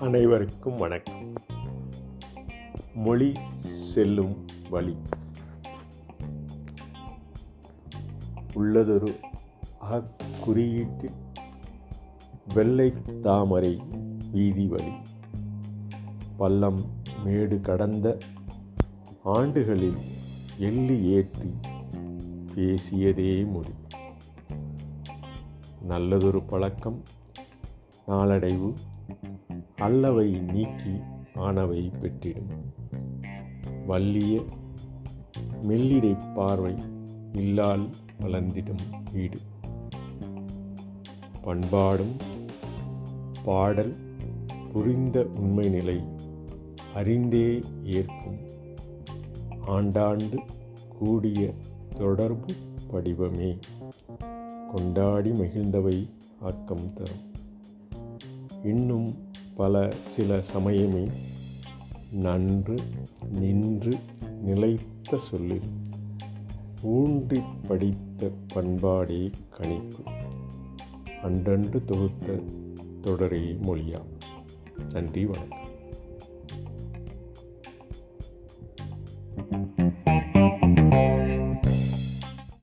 அனைவருக்கும் வணக்கம். மொழி செல்லும் வழி. உள்ளதொரு அக்குறியீட்டு வெள்ளை தாமரை வீதி வழி. பள்ளம் மேடு கடந்த ஆண்டுகளில் எள்ளி ஏற்றி பேசியதே மொழி. நல்லதொரு பழக்கம் நாளடைவு. அல்லவை நீக்கி ஆனவை பெற்றிடும். வல்லிய மெல்லிடை பார்வை இல்லால் வளர்ந்திடும் வீடு. பண்பாடும் பாடல் புரிந்த உண்மை நிலை அறிந்தே ஏற்கும். ஆண்டாண்டு கூடிய தொடர்பு படிவமே கொண்டாடி மகிழ்ந்தவை ஆக்கம் தரும். இன்னும் பல சில சமயமே நன்று நின்று நிலைத்த சொல்லில் ஊன்றி படித்த பண்பாடே கணிப்பு அன்றன்று தொகுத்த தொடரே மொழியா நன்றி வணக்கம்.